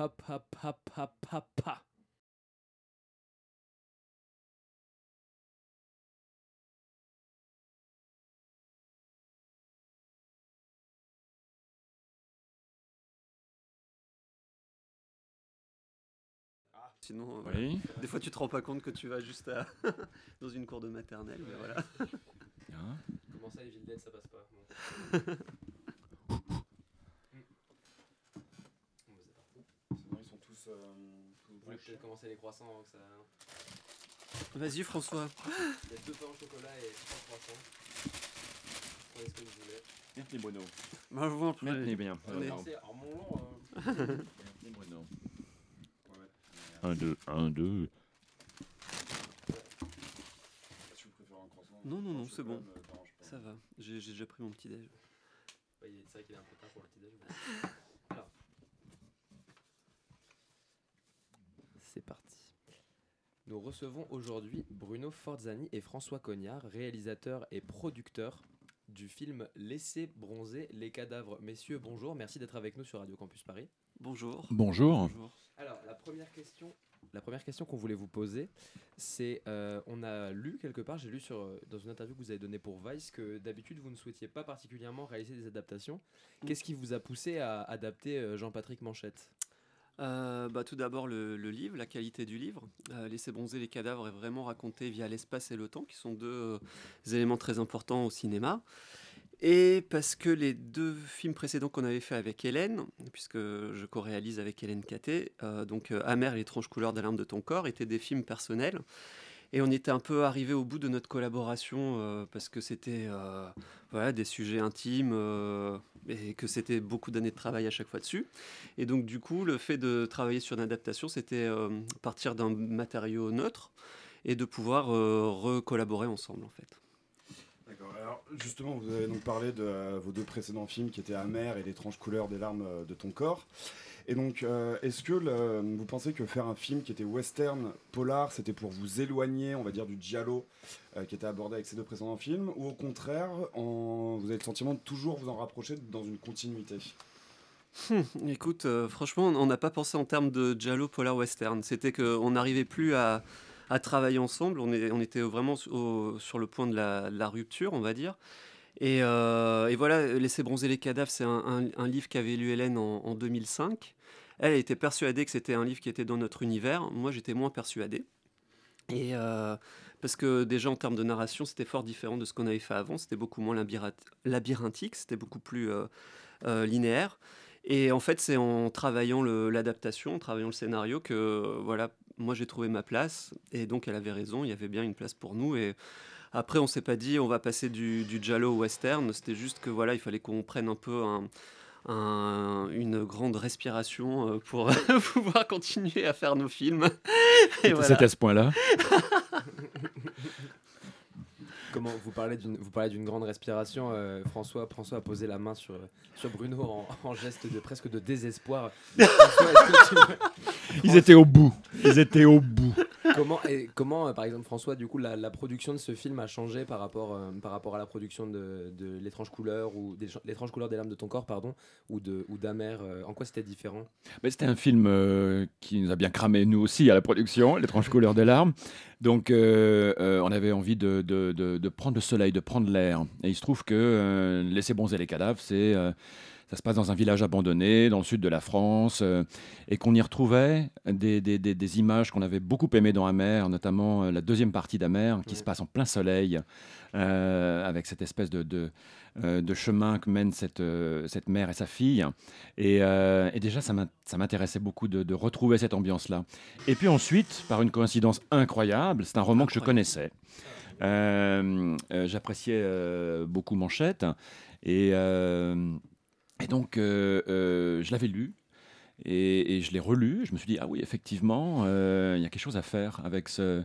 hop, hop, hop, hop, hop, hop. Sinon, euh, Oui. des fois, tu te rends pas compte que tu vas juste à- dans une cour de maternelle. Mais voilà. Comment ça, les villes d'aide, ça passe pas Sinon, ils sont tous. euh, branchés. peut-être commencer les croissants avant que ça. Vas-y, François. Il y a deux pains au chocolat et trois croissants. Prenez ce que vous voulez. Merci Bruno. Bah, je vous en prie. Merci bien. C'est mon long. euh, Merci Bruno. Ouais, ouais. Mais, euh, 1, 2, 1, 2. Si vous préférez un croissant. Non, non, non, c'est bon. Ça va. J'ai j'ai déjà pris mon petit déj. ouais, il est- c'est vrai qu'il est un peu tard pour le petit déj. mais- Alors. C'est parti. Nous recevons aujourd'hui Bruno Forzani et François Cognard, réalisateurs et producteurs du film Laissez bronzer les cadavres. Messieurs, bonjour, merci d'être avec nous sur Radio Campus Paris. Bonjour. Bonjour. Bonjour. Alors, la première question, la première question qu'on voulait vous poser, c'est euh, on a lu quelque part, j'ai lu sur, euh, dans une interview que vous avez donnée pour Vice que d'habitude vous ne souhaitiez pas particulièrement réaliser des adaptations. Qu'est-ce qui vous a poussé à adapter euh, Jean-Patrick Manchette? Euh, bah, tout d'abord, le, livre, la qualité du livre. Euh, Laisser bronzer les cadavres est vraiment raconté via l'espace et le temps, qui sont deux euh, éléments très importants au cinéma. Et parce que les deux films précédents qu'on avait fait avec Hélène, puisque je co-réalise avec Hélène Caté, euh, donc Amer et l'étrange couleur d'alarme de ton corps, étaient des films personnels. Et on était un peu arrivé au bout de notre collaboration euh, parce que c'était euh, voilà, des sujets intimes euh, et que c'était beaucoup d'années de travail à chaque fois dessus. Et donc, du coup, le fait de travailler sur une adaptation, c'était partir d'un matériau neutre et de pouvoir recollaborer ensemble, en fait. D'accord. Alors, justement, vous avez donc parlé de vos deux précédents films qui étaient Amer et L'étrange couleur des larmes de ton corps. Et donc, euh, est-ce que vous pensez que faire un film qui était western, polar, c'était pour vous éloigner, on va dire, du giallo euh, qui était abordé avec ces deux précédents films Ou au contraire, vous avez le sentiment de toujours vous en rapprocher dans une continuité? Hum, écoute, euh, franchement, on n'a pas pensé en termes de Giallo Polar Western. C'était qu'on n'arrivait plus à, travailler ensemble. On, était vraiment sur le point de la rupture, on va dire. Et, euh, et voilà, Laisser bronzer les cadavres, c'est un, livre qu'avait lu Hélène en, en 2005. Elle était persuadée que c'était un livre qui était dans notre univers. Moi, j'étais moins persuadé. Et euh, parce que déjà en termes de narration, c'était fort différent de ce qu'on avait fait avant. C'était beaucoup moins labyrinth- labyrinthique, c'était beaucoup plus euh, euh, linéaire. Et en fait, c'est en travaillant l'adaptation, en travaillant le scénario que euh, voilà, moi j'ai trouvé ma place. Et donc elle avait raison, il y avait bien une place pour nous. Après, on s'est pas dit on va passer du, du giallo au western. C'était juste que voilà, il fallait qu'on prenne un peu un- un- une grande respiration euh, pour pouvoir continuer à faire nos films. Et voilà. C'était à ce point-là. Comment vous parlez d'une vous parlez d'une grande respiration euh, François François a posé la main sur sur Bruno en, en geste de presque de désespoir. François, est-ce que tu- Ils étaient au bout. Ils étaient au bout. comment et comment euh, par exemple François du coup la, la production de ce film a changé par rapport euh, par rapport à la production de, de l'étrange couleur ou des l'étrange couleur des larmes de ton corps pardon ou de ou d'Amer euh, en quoi c'était différent? C'était un film euh, qui nous a bien cramé, nous aussi, à la production, L'étrange couleur des larmes. Donc, euh, euh, on avait envie de, de- de- de prendre le soleil, de prendre l'air. Et il se trouve que euh, Laisser bronzer les cadavres, c'est. Ça se passe dans un village abandonné, dans le sud de la France, euh, et qu'on y retrouvait des, des- des- des images qu'on avait beaucoup aimées dans Amer, notamment euh, la deuxième partie d'Amer, qui Ouais. se passe en plein soleil, euh, avec cette espèce de, de, de chemin que mène cette, cette mère et sa fille. Et, et déjà, ça m'in- ça m'intéressait beaucoup de, de retrouver cette ambiance-là. Et puis ensuite, par une coïncidence incroyable, c'est un roman que je connaissais. J'appréciais beaucoup Manchette. Et, euh, et donc, euh, euh, je l'avais lu. Et, je l'ai relu. Je me suis dit, ah oui, effectivement, euh, il y a quelque chose à faire avec ce,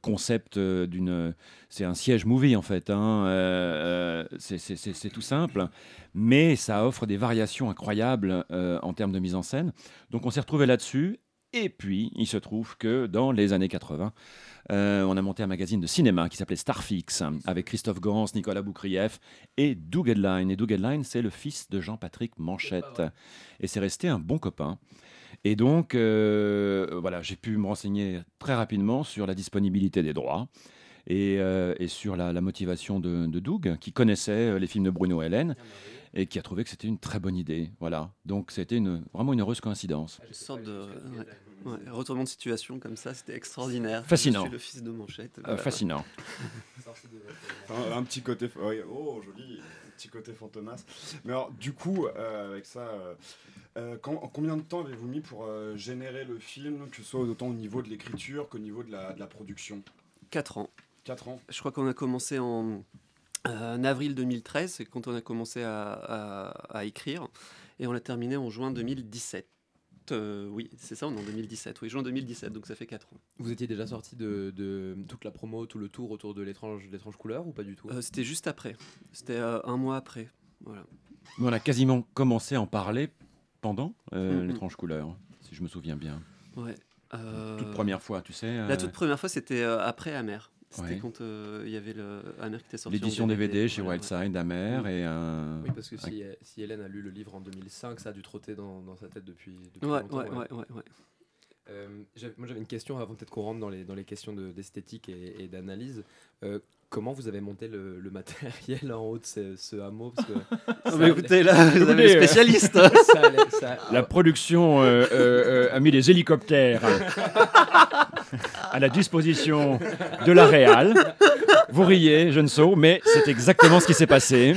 concept d'une. C'est un siège movie, en fait. hein. C'est- tout simple. Mais ça offre des variations incroyables en termes de mise en scène. Donc, on s'est retrouvé là-dessus. Et puis, il se trouve que dans les années 80, euh, on a monté un magazine de cinéma qui s'appelait Starfix, avec Christophe Gans, Nicolas Boukrieff et Doug Edline. Et Doug Edline, c'est le fils de Jean-Patrick Manchette. Et c'est resté un bon copain. Et donc, euh, voilà, j'ai pu me renseigner très rapidement sur la disponibilité des droits. Et, euh, sur la, motivation de, Doug, qui connaissait les films de Bruno Hélène et qui a trouvé que c'était une très bonne idée. Voilà. Donc c'était une, vraiment une heureuse coïncidence. Une sorte de ouais, ouais, retournement de situation comme ça, c'était extraordinaire. Fascinant. Je suis le fils de Manchette. Euh, fascinant. Un, un petit côté. oh, joli. Un petit côté fantomas. Mais alors, du coup, euh, avec ça. euh, euh, quand- combien de temps avez-vous mis pour euh, générer le film, que ce soit autant au niveau de l'écriture qu'au niveau de la, de la production? 4 ans. 4 ans Je crois qu'on a commencé en, en avril 2013, c'est quand on a commencé à, à- à écrire, et on l'a terminé en juin 2017. Euh, oui, c'est ça, on est en 2017. Oui, juin 2017, donc ça fait 4 ans. Vous étiez déjà sorti de, de toute la promo, tout le tour autour de l'étrange l'étrange couleur ou pas du tout? Euh, C'était juste après. C'était euh, un mois après. Voilà. Mais on a quasiment commencé à en parler pendant euh, Mhm. l'étrange couleur, si je me souviens bien. Ouais. Euh, Toute première fois, tu sais. La euh, toute première fois, c'était euh, après Amer. C'était Ouais. quand euh, il y avait le Amer qui était sorti. L'édition DVD, chez. Wildside, Amer et un. Oui, parce que un- si, si Hélène a lu le livre en 2005, ça a dû trotter dans, dans sa tête depuis, depuis Ouais, longtemps. ouais, ouais, ouais, ouais. Euh, moi j'avais une question avant peut-être qu'on rentre dans les, dans les questions de- d'esthétique et, et d'analyse. Euh, comment vous avez monté le, le matériel en haut de ce, ce hameau? Parce que ça mais allait- écoutez, là, vous avez Écoutez, le euh, spécialiste. ça allait- ça- La production euh, euh, euh, a mis des hélicoptères à la disposition de la Réal. Vous riez, je ne sais, mais c'est exactement ce qui s'est passé.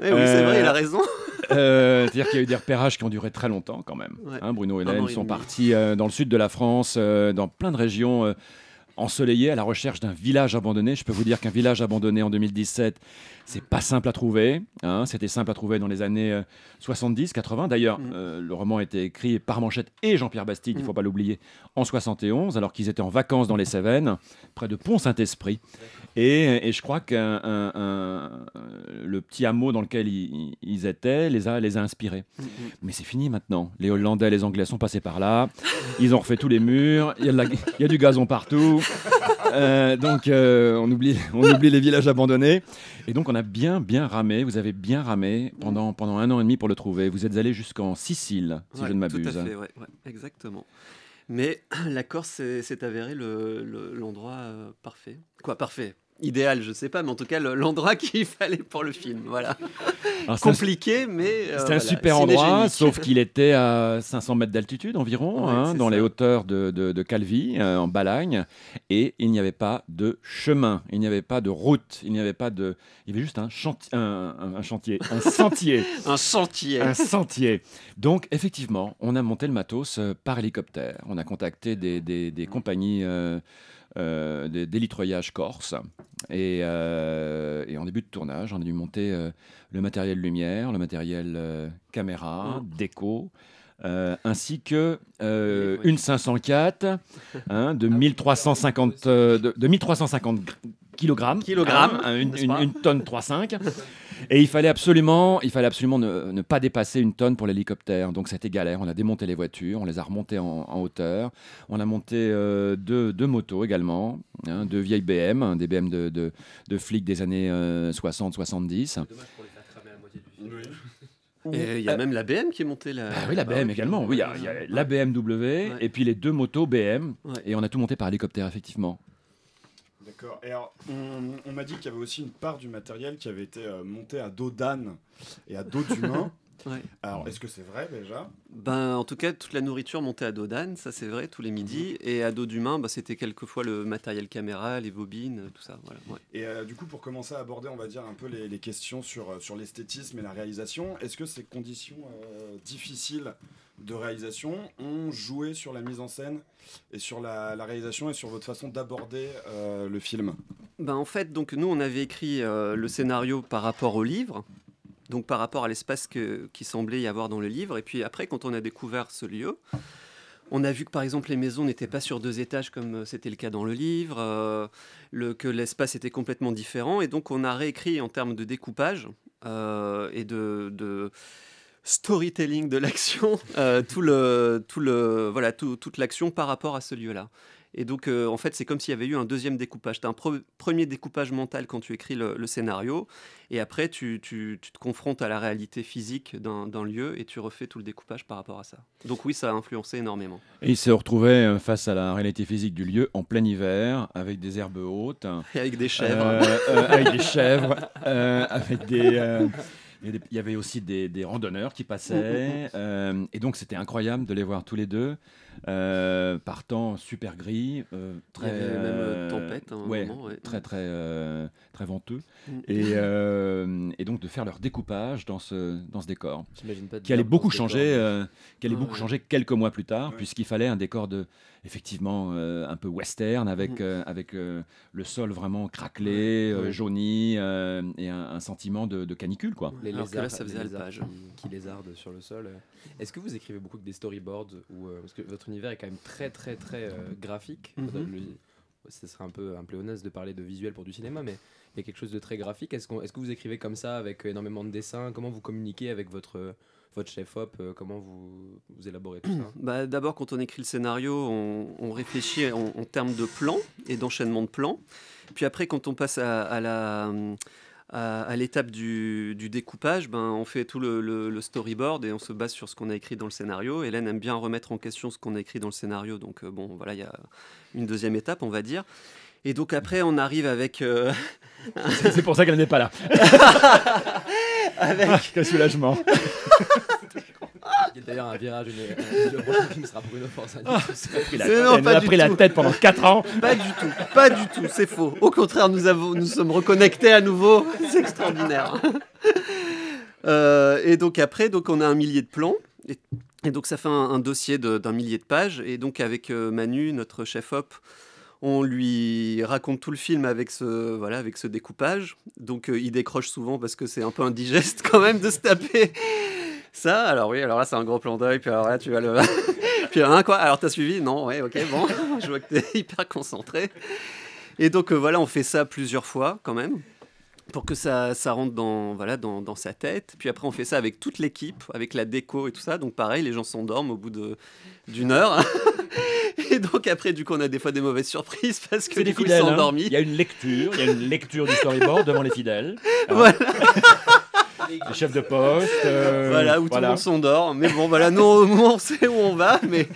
Oui, oui, c'est vrai, il a raison. Euh, C'est-à-dire qu'il y a eu des repérages qui ont duré très longtemps quand même. Ouais. Hein, Bruno et Hélène sont partis euh, dans le sud de la France, euh, dans plein de régions ensoleillées, à la recherche d'un village abandonné. Je peux vous dire qu'un village abandonné en 2017, c'est pas simple à trouver. hein. C'était simple à trouver dans les années euh, 70, 80. D'ailleurs, Mm. euh, le roman a été écrit par Manchette et Jean-Pierre Bastide, il Mm. faut pas l'oublier, en 71, alors qu'ils étaient en vacances dans les Cévennes, près de Pont-Saint-Esprit. Et, et je crois que le petit hameau dans lequel ils, ils étaient les a, les a inspirés. Mm. Mais c'est fini maintenant. Les Hollandais, les Anglais sont passés par là. Ils ont refait tous les murs. Y il y a du gazon partout. Euh, donc euh, on, oublie, on oublie les villages abandonnés. Et donc on a bien, bien ramé. Vous avez bien ramé pendant, pendant un an et demi pour le trouver. Vous êtes allé jusqu'en Sicile, si Ouais, je ne m'abuse. Tout à fait, ouais, ouais, exactement. Mais la Corse s'est s'est avéré le- le- l'endroit euh, parfait. Quoi, parfait Idéal, je sais pas, mais en tout cas le- l'endroit qu'il fallait pour le film. Voilà. Alors, c'est Compliqué, mais. euh, C'était un voilà, super endroit, sauf qu'il était à 500 mètres d'altitude environ, Ouais, hein, c'est dans ça. les hauteurs de, de, de Calvi, euh, en Balagne, et il n'y avait pas de chemin, il n'y avait pas de route, il n'y avait pas de... Il y avait juste un, chanti- un, un- un chantier, un sentier, Un chantier. un sentier. Donc effectivement, on a monté le matos euh, par hélicoptère. On a contacté des, des- des compagnies euh, euh, des- d'élitroyage corse. Et, euh, et en début de tournage, on a dû monter euh, le matériel lumière, le matériel caméra, déco. euh, ainsi que euh, une 504 hein, de 1350 euh, de, de 1350 gr- kilogrammes, Kilogrammes, hein, une, n'est-ce une- pas une tonne 3,5 et il fallait absolument, il fallait absolument ne, ne pas dépasser une tonne pour l'hélicoptère. Donc c'était galère. On a démonté les voitures, on les a remontées en, en hauteur. On a monté euh, deux, deux motos également, hein, deux vieilles BM, hein, des BM de, de, de flics des années 60-70. Dommage pour les faire cramer à la moitié du film. Et il y a même la BM qui est montée là. Ah oui, la BM également. Oui, il y a, il y a la BMW et puis les deux motos BM. Ouais. Et on a tout monté par hélicoptère, effectivement. Alors, on, on m'a dit qu'il y avait aussi une part du matériel qui avait été euh, monté à dos d'âne et à dos d'humain. Ouais. Alors, est-ce que c'est vrai déjà? Ben, en tout cas, toute la nourriture montait à dos d'âne, ça c'est vrai, tous les midis. Et à dos d'humain, bah, c'était quelquefois le matériel caméra, les bobines, tout ça. Voilà, ouais. Et euh, du coup, pour commencer à aborder, on va dire, un peu les, les questions sur, euh, sur l'esthétisme et la réalisation, est-ce que ces conditions euh, difficiles de réalisation ont joué sur la mise en scène et sur la, la réalisation et sur votre façon d'aborder euh, le film? Ben, en fait, donc, nous, on avait écrit euh, le scénario par rapport au livre, par rapport à l'espace qui semblait y avoir dans le livre. Et puis après, quand on a découvert ce lieu, on a vu que par exemple les maisons n'étaient pas sur deux étages comme euh, c'était le cas dans le livre, euh, que l'espace était complètement différent. Et donc on a réécrit en termes de découpage euh, et de, storytelling de l'action, tout le, voilà, tout- toute l'action par rapport à ce lieu-là. Et donc, euh, en fait, c'est comme s'il y avait eu un deuxième découpage. Tu as un pre- premier découpage mental quand tu écris le, le scénario, et après, tu, tu- tu te confrontes à la réalité physique d'un lieu et tu refais tout le découpage par rapport à ça. Donc oui, ça a influencé énormément. Et il se retrouvait euh, face à la réalité physique du lieu en plein hiver, avec des herbes hautes, Et avec des chèvres. euh, euh, avec des chèvres, avec des. il y a des- il y avait aussi des, des randonneurs qui passaient, euh, et donc c'était incroyable de les voir tous les deux, euh, partant super gris, euh, Il très y avait même euh, tempête ouais, moment. ouais. très très euh, très venteux, Mm. et, euh, et donc de faire leur découpage dans ce dans ce décor pas qui allait beaucoup décor, changer, mais- euh, qui allait Ouais, beaucoup ouais. changer quelques mois plus tard, Ouais. puisqu'il fallait un décor de effectivement euh, un peu western avec euh, avec euh, le sol vraiment craquelé, euh, Ouais. jauni euh, et un, un sentiment de, de canicule quoi. Les Alors que lézards, là, ça faisait les lézards alpage. Qui, sur le sol. Est-ce que vous écrivez beaucoup que des storyboards ou euh, parce que votre univers est quand même très très très euh, graphique. Le- Ce serait un peu un pléonasme de parler de visuel pour du cinéma, mais il y a quelque chose de très graphique. Est-ce qu'on- est-ce que vous écrivez comme ça avec énormément de dessins? Comment vous communiquez avec votre votre chef op? Euh, Comment vous, vous élaborez tout ça? Bah, D'abord, quand on écrit le scénario, on, on réfléchit en, en termes de plans et d'enchaînement de plans. Puis après, quand on passe à, à la à, à l'étape du, du découpage, ben, on fait tout le, le- le storyboard et on se base sur ce qu'on a écrit dans le scénario. Hélène aime bien remettre en question ce qu'on a écrit dans le scénario, donc euh, bon, voilà, il y a une deuxième étape, on va dire. Et donc après, on arrive avec, euh, C'est pour ça qu'elle n'est pas là. avec Ah, quel soulagement. Il y a d'ailleurs un virage. Une, le prochain film sera Bruno Forzani. non, elle pas a pris la tête pendant 4 ans. Pas du tout, pas du tout, c'est faux. Au contraire, nous, avons, nous sommes reconnectés à nouveau. C'est extraordinaire. Euh, et donc après, donc on a un millier de plans. Et, et donc ça fait un, un dossier d'un millier de pages. Et donc avec euh, Manu, notre chef op, on lui raconte tout le film avec ce, voilà, avec ce découpage. Donc euh, il décroche souvent parce que c'est un peu indigeste quand même de se taper ça. Alors oui, alors là c'est un gros plan d'œil. Puis alors là tu vas le... puis hein, quoi Alors t'as suivi? Non, ouais, ok, bon. Je vois que t'es hyper concentré. Et donc euh, voilà, on fait ça plusieurs fois quand même pour que ça, ça rentre dans, voilà, dans, dans sa tête. Puis après, on fait ça avec toute l'équipe, avec la déco et tout ça. Donc pareil, les gens s'endorment au bout d'une heure. et donc après, du coup, on a des fois des mauvaises surprises parce que ils fidèles. sont hein. Il y a une lecture, il y a une lecture du storyboard devant les fidèles. Hein. Voilà. Les chefs de poste. euh, voilà, où tout le monde s'endort. Mais bon, voilà, nous, on sait où on va. Mais...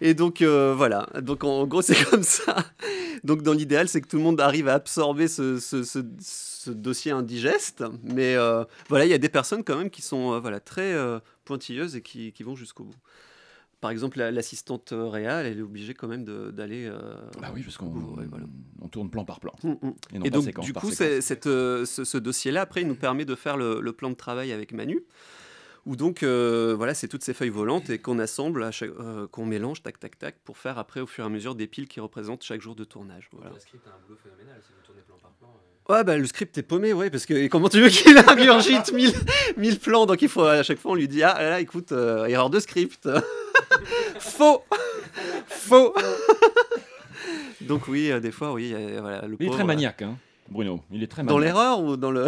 Et donc, euh, voilà. Donc, en gros, c'est comme ça. Donc, dans l'idéal, c'est que tout le monde arrive à absorber ce, ce- ce- ce dossier indigeste. Mais euh, voilà, il y a des personnes quand même qui sont voilà, très pointilleuses et qui, qui vont jusqu'au bout. Par exemple, la- l'assistante réelle, elle est obligée quand même d'aller. euh, Bah oui, parce qu'on Ouais, voilà. on tourne plan par plan. Mm, mm. Et, non Et pas donc, séquence du coup, cette, euh, ce, ce dossier-là, après, il nous permet de faire le, le plan de travail avec Manu, où donc, euh, voilà, c'est toutes ces feuilles volantes et qu'on assemble, euh, qu'on mélange, tac, tac, tac, pour faire après, au fur et à mesure, des piles qui représentent chaque jour de tournage. Voilà. Le script a un boulot phénoménal si vous tournez plan par plan. Ouais, bah, le script est paumé, ouais, parce que et comment tu veux qu'il ingurgite 1000, 1000 plans? Donc, il faut, à chaque fois, on lui dit, ah là, écoute, euh, erreur de script. Faux Faux Donc, oui, euh, des fois, oui, euh, voilà, le Il est pauvre, très maniaque, hein, Bruno. Il est très Dans maniaque. l'erreur ou dans le.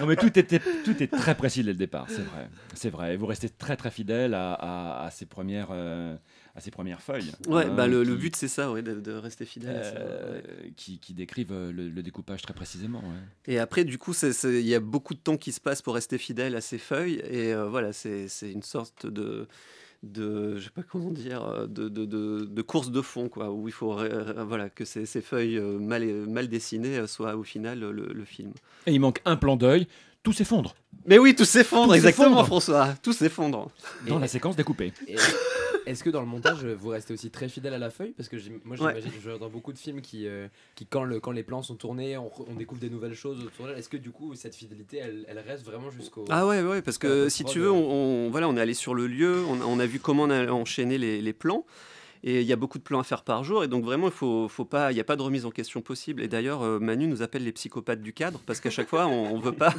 Non, mais tout, était, tout est très précis dès le départ, c'est vrai. C'est vrai. Et vous restez très très fidèle à, à, à ces, premières, euh, à ces premières feuilles. Ouais, hein, bah le, le qui- but c'est ça, ouais, de, de rester fidèle. à ça, euh, ouais. qui, qui décrivent euh, le, le découpage très précisément. ouais. Et après, du coup, il y a beaucoup de temps qui se passe pour rester fidèle à ces feuilles. Et euh, voilà, c'est c'est une sorte de, de, je sais pas comment dire, euh, de, de, de, de course de fond, quoi, où il faut voilà, que ces, ces feuilles euh, mal, mal dessinées euh, soient au final le, le film. Et il manque un plan d'œil, tout s'effondre Mais oui, tout s'effondre, exactement. François, tout s'effondre. dans Et- la séquence découpée. Et Est-ce que dans le montage, vous restez aussi très fidèle à la feuille? Parce que moi, j'imagine, je dans beaucoup de films qui, euh, qui quand, le, quand les plans sont tournés, on, re- on découvre des nouvelles choses. Est-ce que du coup, cette fidélité, elle, elle reste vraiment jusqu'au. Ah ouais, ouais, parce que si tu veux, euh. on, on- voilà, on est allé sur le lieu, on, a- on a vu comment on a enchaîné les, les plans. Et il y a beaucoup de plans à faire par jour, et donc vraiment, il faut, faut pas, il n'y a pas de remise en question possible. Et d'ailleurs, euh, Manu nous appelle les psychopathes du cadre, parce qu'à chaque fois, on, on veut pas,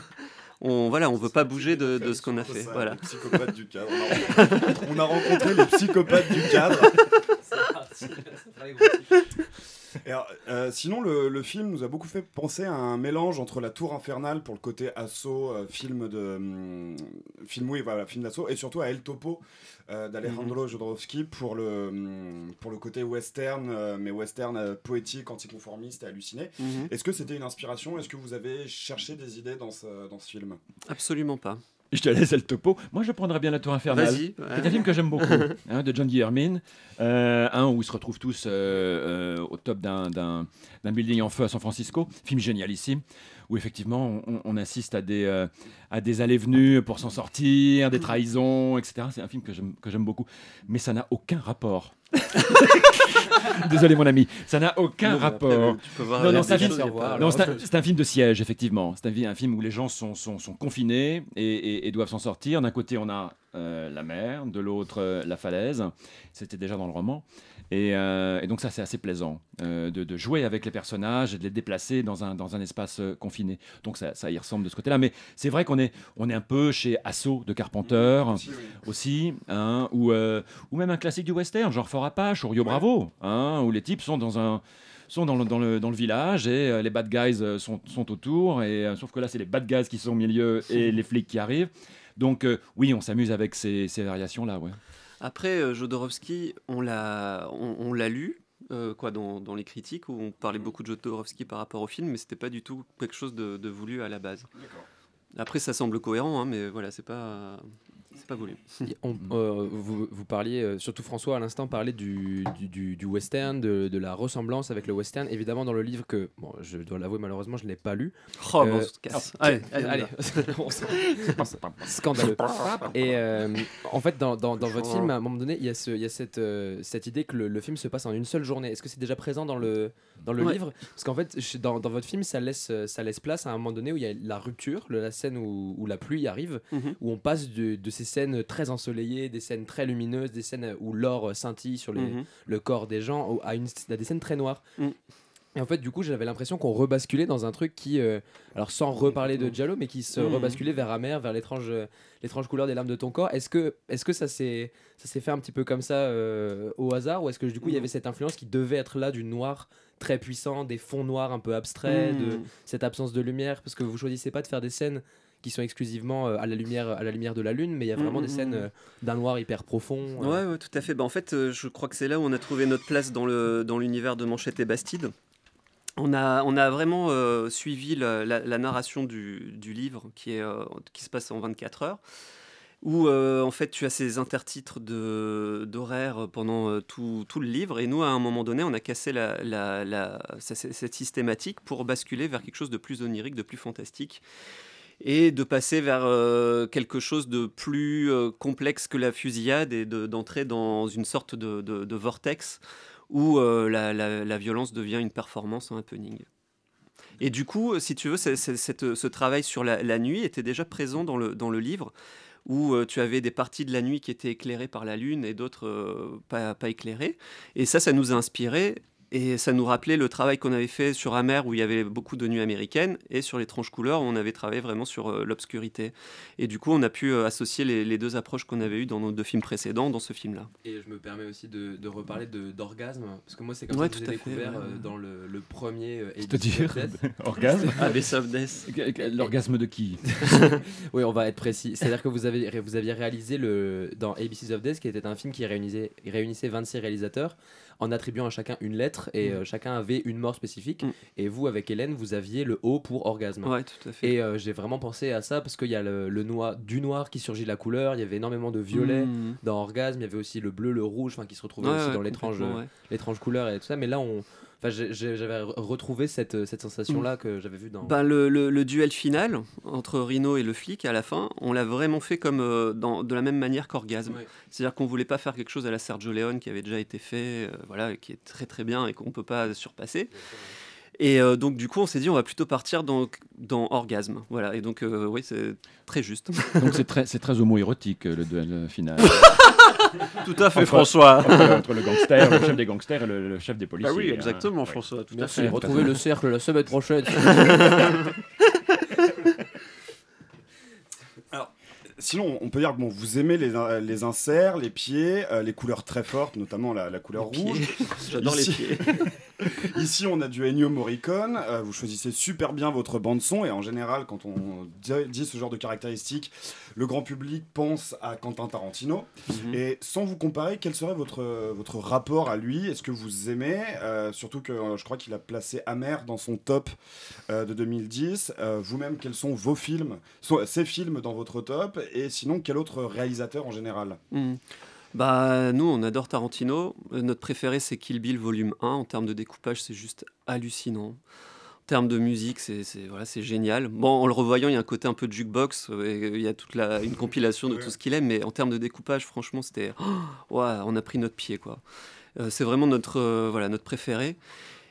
on voilà, on veut pas bouger de, de ce qu'on a fait. ça, Voilà. Les psychopathes du cadre. On a, rencontré, on a rencontré les psychopathes du cadre. C'est parti, Et alors, euh, sinon, le, le film nous a beaucoup fait penser à un mélange entre la Tour infernale pour le côté assaut, euh, film de hum, film oui, voilà, film d'assaut, et surtout à El Topo euh, d'Alejandro Jodorowsky pour le hum, pour le côté western, mais western poétique, anticonformiste et halluciné. Mhm. Est-ce que c'était une inspiration? Est-ce que vous avez cherché des idées dans ce, dans ce film? Absolument pas. Je te laisse le topo. Moi, je prendrais bien La Tour Infernale. Vas-y. C'est un film que j'aime beaucoup, hein, de John Guillermin. Euh, un où ils se retrouvent tous euh, euh, au top d'un- d'un d'un building en feu à San Francisco. Film génial ici, où effectivement on, on assiste à des, euh, à des allées-venues pour s'en sortir, des trahisons, etc. C'est un film que j'aime beaucoup. Mais ça n'a aucun rapport. Désolé mon ami, ça n'a aucun Non, rapport. Non, non, c'est un film- un, un de siège, effectivement. C'est un, film où les gens sont, sont, sont confinés et, et- et doivent s'en sortir. D'un côté, on a euh, la mer, de l'autre, euh, la falaise. C'était déjà dans le roman. Et, euh, et donc, ça, c'est assez plaisant euh, de, de jouer avec les personnages et de les déplacer dans un, dans un espace euh, confiné. Donc, ça, ça y ressemble de ce côté-là. Mais c'est vrai qu'on est, on est un peu chez Assaut de Carpenter Aussi, oui. aussi, hein, ou, ou même un classique du western, genre Fort Apache ou Rio Bravo, hein, où les types sont dans un sont dans le, dans le, dans le village et les bad guys sont, sont autour, et, sauf que là c'est les bad guys qui sont au milieu et les flics qui arrivent. Donc oui, on s'amuse avec ces, ces variations-là. Ouais. Après, euh, Jodorowsky, on l'a, on, on l'a lu. euh, quoi, dans, dans les critiques où on parlait beaucoup de Jodorowsky par rapport au film, mais c'était pas du tout quelque chose de, de voulu à la base. Après, ça semble cohérent, hein, mais voilà, c'est pas, c'est pas voulu. On- euh, vous, vous parliez, euh, surtout François à l'instant, parlait du, du, western, de, de la ressemblance avec le western. Évidemment, dans le livre que, bon, je dois l'avouer, malheureusement, je ne l'ai pas lu. Oh, Euh, bon, casse. Allez, allez, Allez, scandaleux. Et euh, en fait, dans, dans, dans votre film, à un moment donné, il y a, ce, il y a cette, euh, cette idée que le, le film se passe en une seule journée. Est-ce que c'est déjà présent dans le, dans le Ouais. livre? Parce qu'en fait, dans, dans votre film, ça laisse, ça laisse place à un moment donné où il y a la rupture, le- la scène où, où la pluie arrive, Mhm. où on passe de, de ces scènes très ensoleillées, des scènes très lumineuses, des scènes où l'or euh, scintille sur les, Mhm. le corps des gens, à, une, à des scènes très noires. Mm. Et en fait, du coup, j'avais l'impression qu'on rebasculait dans un truc qui, euh, alors sans reparler de Diallo, mais qui se Mhm. rebasculait vers Amer, vers l'étrange, euh, l'étrange couleur des larmes de ton corps. Est-ce que, est-ce que ça s'est, ça s'est fait un petit peu comme ça euh, au hasard, ou est-ce que du coup, il y avait cette influence qui devait être là du noir très puissant, des fonds noirs un peu abstraits, de cette absence de lumière, parce que vous choisissez pas de faire des scènes qui sont exclusivement euh, à la lumière à la lumière de la lune mais il y a vraiment Mhm, des scènes mhm. euh, d'un noir hyper profond euh. Ouais, ouais, tout à fait. Bah, en fait, je crois que c'est là où on a trouvé notre place dans le dans l'univers de Manchette et Bastide. On a, on a vraiment euh, suivi la, la- la narration du, du livre qui, est, euh, qui se passe en 24 heures, où euh, en fait tu as ces intertitres de- d'horaire pendant euh, tout, tout le livre, et nous à un moment donné on a cassé la, la- cette systématique pour basculer vers quelque chose de plus onirique, de plus fantastique, et de passer vers euh, quelque chose de plus euh, complexe que la fusillade et de- d'entrer dans une sorte de, vortex où euh, la, violence devient une performance, un happening. Et du coup, si tu veux, ce travail sur la, nuit était déjà présent dans le, livre, où tu avais des parties de la nuit qui étaient éclairées par la lune et d'autres pas, pas éclairées. Et ça, ça nous a inspiré. Et ça nous rappelait le travail qu'on avait fait sur Amer, où il y avait beaucoup de nuits américaines, et sur les tranches couleurs, où on avait travaillé vraiment sur euh, l'obscurité. Et du coup, on a pu euh, associer les, les deux approches qu'on avait eues dans nos deux films précédents dans ce film-là. Et je me permets aussi de, de reparler de- d'orgasme, parce que moi c'est comme Ouais, ça que tout j'ai fait, découvert ouais, euh, dans le, le premier euh, C'est-à-dire Abyss of Death. Orgasme Abyss of Death. L'orgasme de qui? Oui, on va être précis. C'est-à-dire que vous, avez, vous aviez réalisé le, dans ABCs of Death, qui était un film qui réunissait, réunissait 26 réalisateurs en attribuant à chacun une lettre et euh, chacun avait une mort spécifique. Mm. Et vous, avec Hélène, vous aviez le O pour orgasme. Ouais, tout à fait. Et euh, j'ai vraiment pensé à ça parce qu'il y a le, le noir, du noir qui surgit la couleur, il y avait énormément de violet Mmh. dans Orgasme, il y avait aussi le bleu, le rouge, enfin qui se retrouvait Ouais, aussi ouais, dans l'étrange, ouais. l'étrange couleur et tout ça. Mais là, on, enfin, j'avais re- retrouvé cette, cette sensation-là que j'avais vue dans. Ben, le, le- le duel final entre Rino et le flic à la fin, on l'a vraiment fait comme euh, dans, de la même manière qu'Orgasme. C'est-à-dire qu'on voulait pas faire quelque chose à la Sergio Leone qui avait déjà été fait, euh, voilà, qui est très très bien et qu'on peut pas surpasser. Et euh, donc du coup, on s'est dit on va plutôt partir dans, dans Orgasme, voilà. Et donc euh, oui, c'est très juste. Donc c'est très, c'est très homo-érotique euh, le duel euh, final. Tout à fait, Entre- François. entre, entre le gangster, le chef des gangsters et le, le chef des policiers. Ah oui, hein. exactement, Ouais. François. Tout Merci, à fait. retrouvez le cercle la semaine prochaine. Sinon, on peut dire que bon, vous aimez les, les inserts, les pieds, euh, les couleurs très fortes, notamment la, la couleur Les rouge. J'adore les pieds. Ici, on a du Ennio Morricone. Euh, vous choisissez super bien votre bande son et en général, quand on dit- ce genre de caractéristiques, le grand public pense à Quentin Tarantino. Mhm. Et sans vous comparer, quel serait votre, votre rapport à lui? Est-ce que vous aimez? Euh, Surtout que euh, je crois qu'il a placé Amer dans son top euh, de 2010. Euh, Vous-même, quels sont vos films, so- ces films dans votre top? Et sinon, quel autre réalisateur en général? Mhm. Bah, nous, on adore Tarantino. Euh, Notre préféré, c'est Kill Bill Volume 1. En termes de découpage, c'est juste hallucinant. En termes de musique, c'est voilà, c'est génial. Bon, en le revoyant, il y a un côté un peu de jukebox. euh, et Il y a toute la, une compilation de tout ce qu'il aime. Mais en termes de découpage, franchement, c'était. oh, on a pris notre pied, quoi. Euh, c'est vraiment notre, euh, voilà, notre préféré.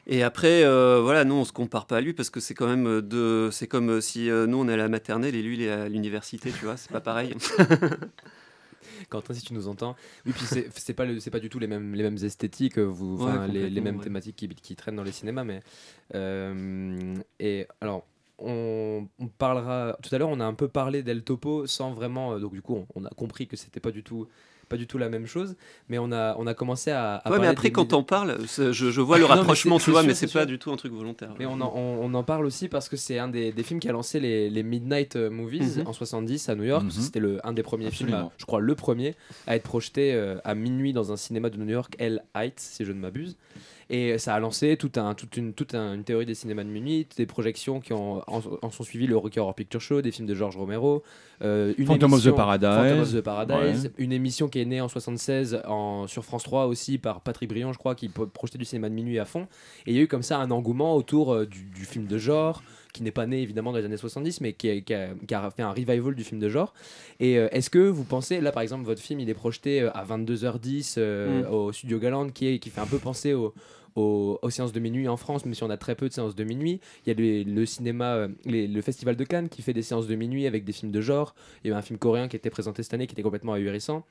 Et après, euh, voilà, nous, on se compare pas à lui parce que c'est quand même euh, de. C'est comme euh, si euh, nous, on est à la maternelle et lui, il est à l'université, tu vois. C'est pas pareil. Quentin, si tu nous entends. Oui, puis c'est pas, le- pas du tout les mêmes, les mêmes esthétiques, euh, vous, Ouais, enfin, les, mêmes ouais. thématiques qui, qui traînent dans les cinémas. Mais, euh, et alors, on, on parlera. Tout à l'heure, on a un peu parlé d'El Topo sans vraiment. euh, donc, du coup, on, on a compris que c'était pas du tout. Pas du tout la même chose, mais on a, on a commencé à. à Ouais, parler mais après, des quand on parle, je, je vois le rapprochement, tu vois, mais c'est pas sûr. du tout un truc volontaire. Mais on en, on- on en parle aussi parce que c'est un des, des films qui a lancé les, les Midnight Movies Mhm. en 70 à New York. Mhm. C'était le, un des premiers films, à- je crois le premier, à être projeté euh, à minuit dans un cinéma de New York, L Heights, si je ne m'abuse. Et ça a lancé tout un, toute, une, toute un- une théorie des cinémas de minuit, des projections qui ont, en, en sont suivies le Rocky Horror Picture Show, des films de George Romero, euh, une Phantom of the émission- Paradise. Of the Paradise, Ouais. une émission qui est née en 76 en, sur France 3 aussi par Patrick Briand, je crois, qui projetait du cinéma de minuit à fond. Et il y a eu comme ça un engouement autour euh, du, du film de genre, qui n'est pas né évidemment dans les années 70, mais qui a, qui a- qui a fait un revival du film de genre. Et euh, est-ce que vous pensez, là par exemple, votre film il est projeté euh, à 22h10 euh, Mm. au Studio Galante, qui, est, qui fait un peu penser au, aux, aux séances de minuit en France, même si on a très peu de séances de minuit. Il y a le, le cinéma, les- le Festival de Cannes qui fait des séances de minuit avec des films de genre. Il y a eu un film coréen qui était présenté cette année qui était complètement ahurissant.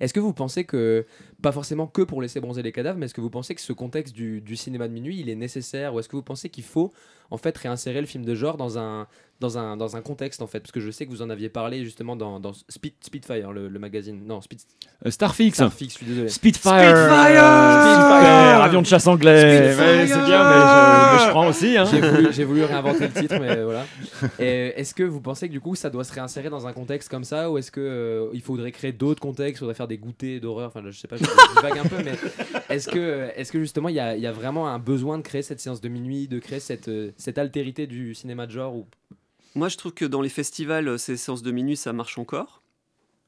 Est-ce que vous pensez que, pas forcément que pour laisser bronzer les cadavres, mais est-ce que vous pensez que ce contexte du, du cinéma de minuit, il est nécessaire Ou est-ce que vous pensez qu'il faut, en fait, réinsérer le film de genre dans un, dans un, dans un contexte, en fait Parce que je sais que vous en aviez parlé justement dans, dans Speed, Speedfire, le, le magazine. Non, Speed, Euh, Starfix. Starfix, je suis désolé. Spitfire. Spitfire Euh, Super, Avion de chasse anglais. Ouais, c'est bien, mais je, mais je prends aussi. Hein. J'ai voulu, j'ai voulu réinventer le titre, mais voilà. Et Est-ce que vous pensez que du coup ça doit se réinsérer dans un contexte comme ça, ou est-ce que euh, il faudrait créer d'autres contextes, il faudrait faire des goûters d'horreur? Enfin, je sais pas, je, je divague un peu, mais est-ce que, est-ce que justement il y a, il y a vraiment un besoin de créer cette séance de minuit, de créer cette, euh, cette altérité du cinéma de genre ou... Moi, je trouve que dans les festivals, euh, ces séances de minuit, ça marche encore.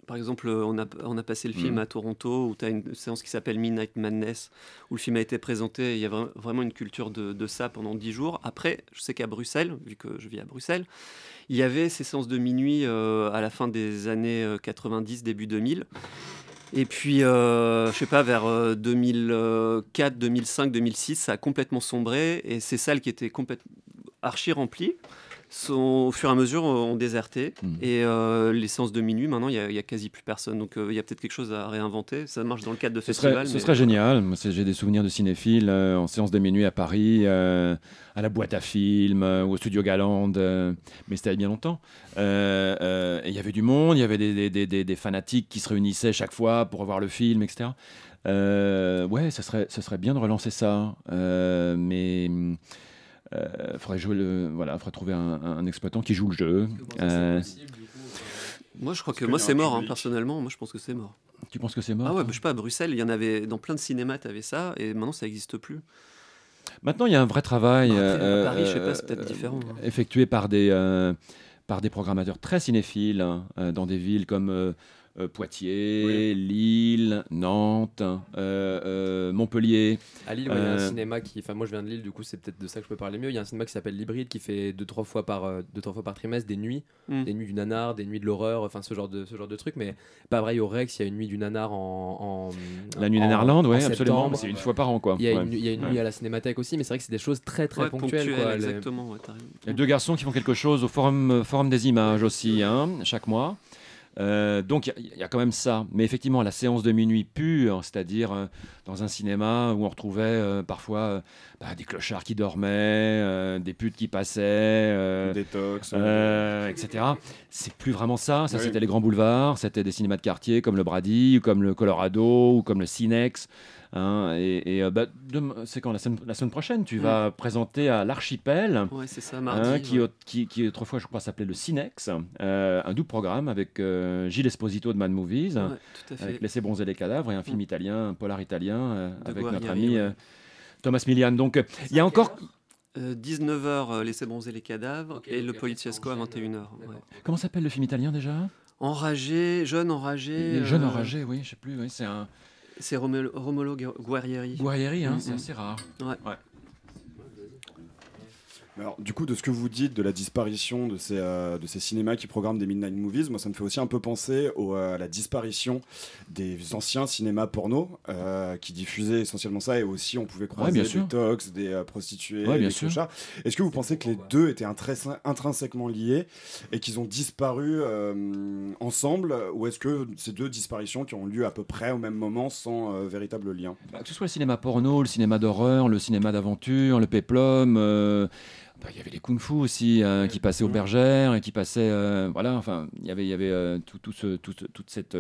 Par exemple, euh, on a, on a passé le film Mhm. à Toronto, où tu as une séance qui s'appelle Midnight Madness, où le film a été présenté. Il y a vra- vraiment une culture de, de ça pendant 10 jours. Après, je sais qu'à Bruxelles, vu que je vis à Bruxelles, il y avait ces séances de minuit euh, à la fin des années euh, 90, début 2000. Et puis, euh, je sais pas, vers euh, 2004, 2005, 2006, ça a complètement sombré. Et ces salles qui étaient complètement archi remplies, sont, au fur et à mesure, ont déserté. Mhm. Et euh, les séances de minuit, maintenant, il n'y a, quasi plus personne. Donc, euh, il y a peut-être quelque chose à réinventer. Ça marche dans le cadre de Ce serait, festivals. ce serait génial. J'ai des souvenirs de cinéphiles euh, en séance de minuit à Paris, euh, à la boîte à films, euh, au studio Galande, euh, mais c'était il y a bien longtemps. Euh, euh, Il y avait du monde, il y avait des, des- des- des- des fanatiques qui se réunissaient chaque fois pour voir le film, etc. Euh, ouais, ça serait, ça serait bien de relancer ça. Euh, mais il faudrait, jouer le, voilà, faudrait trouver un, un exploitant qui joue le jeu. Euh, Moi, je crois que moi, c'est mort, hein, personnellement. Moi, je pense que c'est mort. tu penses que c'est mort Ah ouais, bah, je sais pas, à Bruxelles, il y en avait dans plein de cinémas, tu avais ça, et maintenant, ça n'existe plus. Maintenant, il y a un vrai travail à euh, Paris, je sais pas, euh, c'est peut-être différent, hein. effectué par des, euh, par des programmateurs très cinéphiles hein, euh, dans des villes comme euh, Poitiers, Lille, Nantes, euh, euh, Montpellier. À Lille, ouais, il y a un cinéma qui. Enfin, moi je viens de Lille, du coup c'est peut-être de ça que je peux parler mieux. Il y a un cinéma qui s'appelle l'Hybride qui fait deux trois fois par euh, deux trois fois par trimestre des nuits, Mm. des nuits du nanar, des nuits de l'horreur, enfin ce genre de ce genre de trucs. Mais pas vrai au Rex, il y a une nuit du nanar en. en La nuit en- Nanarland, en oui, absolument. C'est une fois par an, quoi. Il y a Ouais. une, il y a une Ouais. nuit à la Cinémathèque aussi, mais c'est vrai que c'est des choses très très Ouais, ponctuelles. quoi, les- exactement, ouais, raison. Il y a deux garçons qui font quelque chose au Forum, forum des images aussi, hein, chaque mois. Euh, donc il y, a- il y a quand même ça. Mais effectivement, la séance de minuit pure, c'est-à-dire euh, dans un cinéma où on retrouvait euh, parfois bah, des clochards qui dormaient, des putes qui passaient, Détox. euh, etc. C'est plus vraiment ça. Ça, Oui. c'était les grands boulevards, c'était des cinémas de quartier comme le Brady, ou comme le Colorado, ou comme le Cinex. Hein, et et, euh, bah, c'est quand la semaine, la semaine prochaine, tu vas présenter à l'Archipel. Ouais, c'est ça, hein, qui, ouais. au- qui, qui autrefois, je crois, s'appelait le Cinex, euh, un double programme avec euh, Gilles Esposito de Mad Movies, avec Laisser bronzer les cadavres, et un film Mm. italien, un polar italien, euh, avec notre ami ouais. Thomas Milian. Donc, il y a encore. 19h, laisser bronzer les cadavres, et le Poliziesco à ça enchaîne, 21h. euh, d'accord. Comment s'appelle le film italien déjà? Enragé, jeune enragé. Euh, enragés, oui, je sais plus. Oui, c'est un C'est Romolo, Romolo Gu- Guerrieri. Guerrieri, hein, c'est assez rare. Alors, du coup, de ce que vous dites de la disparition de ces, euh, de ces cinémas qui programment des Midnight Movies, moi, ça me fait aussi un peu penser au, euh, à la disparition des anciens cinémas porno euh, qui diffusaient essentiellement ça et aussi on pouvait croiser bien des sûr. tox, des euh, prostituées, Ouais, bien des sûr. Est-ce que vous pensez que les deux étaient intrins- intrinsèquement liés et qu'ils ont disparu euh, ensemble ou est-ce que ces deux disparitions qui ont lieu à peu près au même moment sans euh, véritable lien Bah, que ce soit le cinéma porno, le cinéma d'horreur, le cinéma d'aventure, le péplum. Bah, Il y avait les kung-fu aussi euh, qui passaient aux bergères et qui passaient. euh, voilà, enfin, il y avait, il y avait euh, tout, tout ce- tout- toute cette.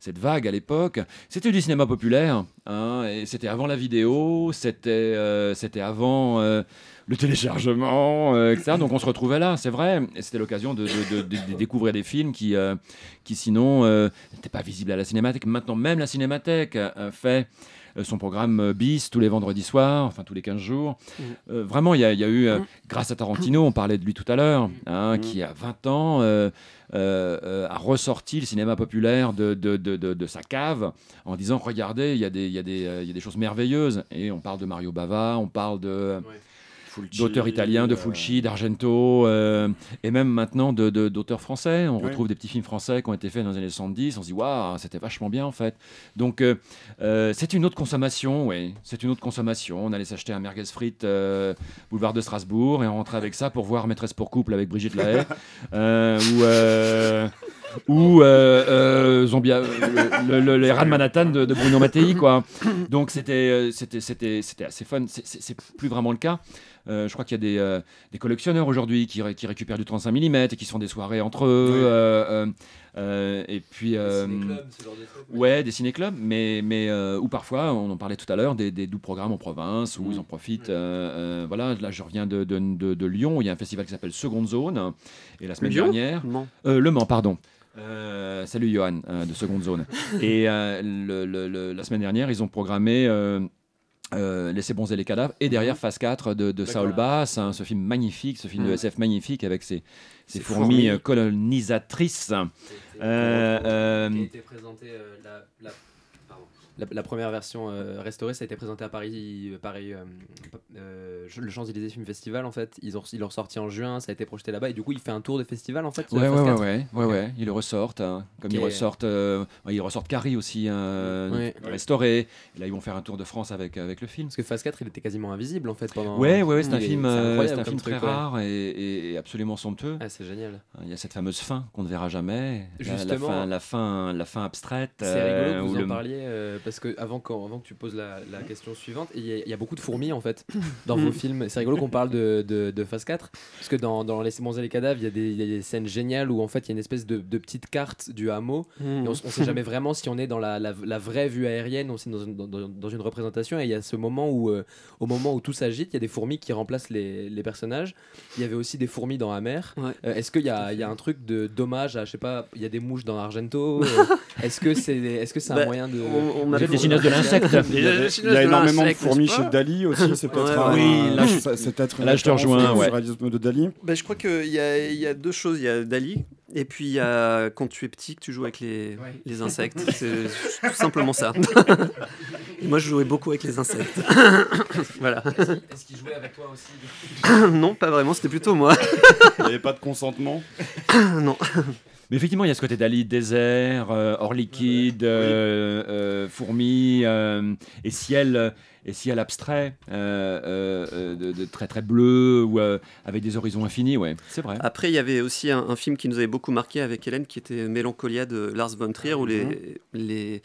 cette vague à l'époque, c'était du cinéma populaire, hein, et c'était avant la vidéo, c'était c'était avant le téléchargement, etc. Donc on se retrouvait là, c'est vrai, et c'était l'occasion de, de- de- de- de découvrir des films qui, qui sinon n'étaient pas visibles à la cinémathèque. Maintenant, même la cinémathèque fait son programme euh, bis tous les vendredis soirs, enfin tous les 15 jours. Mhm. Euh, vraiment, il y, a- il y a eu, euh, grâce à Tarantino, on parlait de lui tout à l'heure, hein, Mhm. qui a 20 ans euh, euh, euh, a ressorti le cinéma populaire de, de, de- de- de sa cave en disant regardez, il y, a des- il y, a des, euh, il y a des choses merveilleuses. Et on parle de Mario Bava, on parle de d'auteurs italiens, de euh, Fulci, d'Argento, euh, et même maintenant d'auteurs français. On Oui. retrouve des petits films français qui ont été faits dans les années 70. On se dit, waouh, c'était vachement bien en fait. Donc, euh, c'est une autre consommation, oui. C'est une autre consommation. On allait s'acheter un merguez frites euh, boulevard de Strasbourg et on rentrait avec ça pour voir Maîtresse pour couple avec Brigitte Lahaye. ou. Euh, ou euh, euh, Zombia, le, le- les rats de Manhattan de, de Bruno Mattei, quoi. Donc c'était euh, c'était c'était c'était assez fun. C'est- plus vraiment le cas. Euh, je crois qu'il y a des, euh, des collectionneurs aujourd'hui qui, ré- qui récupèrent du 35 mm et qui se font des soirées entre eux. Oui. Euh, et puis. euh, Ciné-club, ce genre de trucs. Ouais, des ciné-clubs, mais, mais euh, ou parfois, on en parlait tout à l'heure, des, des doux programmes en province où Mm. ils en profitent. euh, euh, voilà, là, je reviens de, de, de- de Lyon, où il y a un festival qui s'appelle Seconde Zone. Et la semaine Lyon dernière. Non. Euh, le Mans, pardon. Euh, salut Johan euh, de Seconde Zone. et euh, le- le- le- la semaine dernière, ils ont programmé euh, Laissez bronzer les cadavres et derrière Phase 4 de, de Saul Bass, hein, ce film magnifique, ce film de Mhm. SF magnifique avec ses, fourmis, fourmis. euh, colonisatrices. Euh, euh, qui a été présenté la. La- la première version euh, restaurée, ça a été présenté à Paris, euh, Paris euh, le Champs-Élysées Film Festival en fait. Ils ont, ils l'ont ressorti en juin, ça a été projeté là-bas et du coup il fait un tour de festival en fait. Ouais, ouais, ouais, 4. ouais, ouais, ouais, ils le ressortent, hein, comme ils ressortent, euh, ouais, ils ressortent Carrie aussi, euh, Ouais. restauré. Et là, ils vont faire un tour de France avec, avec le film. Parce que phase 4 il était quasiment invisible en fait pendant. Ouais, ouais, ouais, c'est un film, c'est un très rare et, absolument somptueux. Ah, c'est génial. Il y a cette fameuse fin qu'on ne verra jamais. La- la, Justement. fin, la fin, la fin abstraite. C'est rigolo que vous en le- parliez parce que avant, quand- avant que tu poses la, la question suivante, il y, a- il y a beaucoup de fourmis en fait dans vos films. C'est rigolo qu'on parle de, de, de phase 4 parce que dans, dans Laissez bronzer les cadavres, il y, a des- il y a des scènes géniales où en fait il y a une espèce de, de petite carte du hameau Mmh. et on, on sait jamais vraiment si on est dans la, la, la vraie vue aérienne ou si dans, une- dans, une représentation et il y a ce moment où euh, au moment où tout s'agite, il y a des fourmis qui remplacent les, les personnages. Il y avait aussi des fourmis dans Amer. Ouais. Euh, Est-ce qu'il y y a un truc de dommage à je sais pas, il y a des mouches dans Argento? Euh, Est-ce que c'est est-ce que c'est un Bah, moyen de on- on Des cinéastes de l'insecte. Il y, avait- il y a énormément de fourmis chez Dali aussi, c'est peut-être Ouais, un- oui, là, je- ça- c'est peut-être une là, je te rejoins, ouais. surréalisme de Dali. Bah, je crois qu'il y a, il y a deux choses. Il y a Dali, et puis il y a quand tu es petit, que tu joues avec les, Ouais. les insectes. C'est tout simplement ça. Et moi, je jouais beaucoup avec les insectes. voilà. Est-ce qu'il jouait avec toi aussi non, pas vraiment, c'était plutôt moi. Il n'y avait pas de consentement? non. Mais effectivement, il y a ce côté d'Ali, désert, euh, hors liquide, euh, euh, fourmis et ciel. Et ciel abstrait, de, de très très bleu, ou avec des horizons infinis, ouais, c'est vrai. Après, il y avait aussi un, un film qui nous avait beaucoup marqué avec Hélène, qui était Mélancolia de Lars von Trier, où les, les,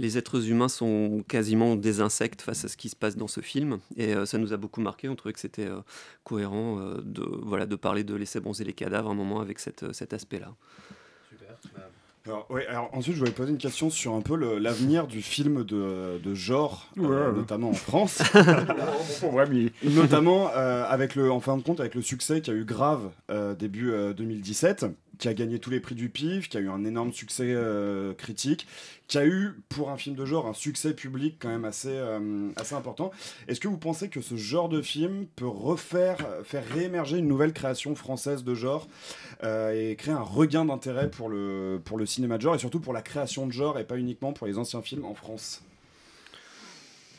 les êtres humains sont quasiment des insectes face à ce qui se passe dans ce film. Et euh, ça nous a beaucoup marqué. On trouvait que c'était euh, cohérent euh, de, voilà, de parler de laisser bronzer les cadavres à un moment avec cette, cet aspect-là. Alors, ouais, alors ensuite, je voulais poser une question sur un peu l'avenir du film de, de genre, euh, Ouais. notamment en France. Notamment euh, avec le, en fin de compte, avec le succès qu'a eu Grave euh, début euh, 2017, qui a gagné tous les prix du PIF, qui a eu un énorme succès euh, critique, qui a eu, pour un film de genre, un succès public quand même assez, euh, assez important. Est-ce que vous pensez que ce genre de film peut refaire, faire réémerger une nouvelle création française de genre euh, et créer un regain d'intérêt pour le, pour le cinéma de genre et surtout pour la création de genre et pas uniquement pour les anciens films en France?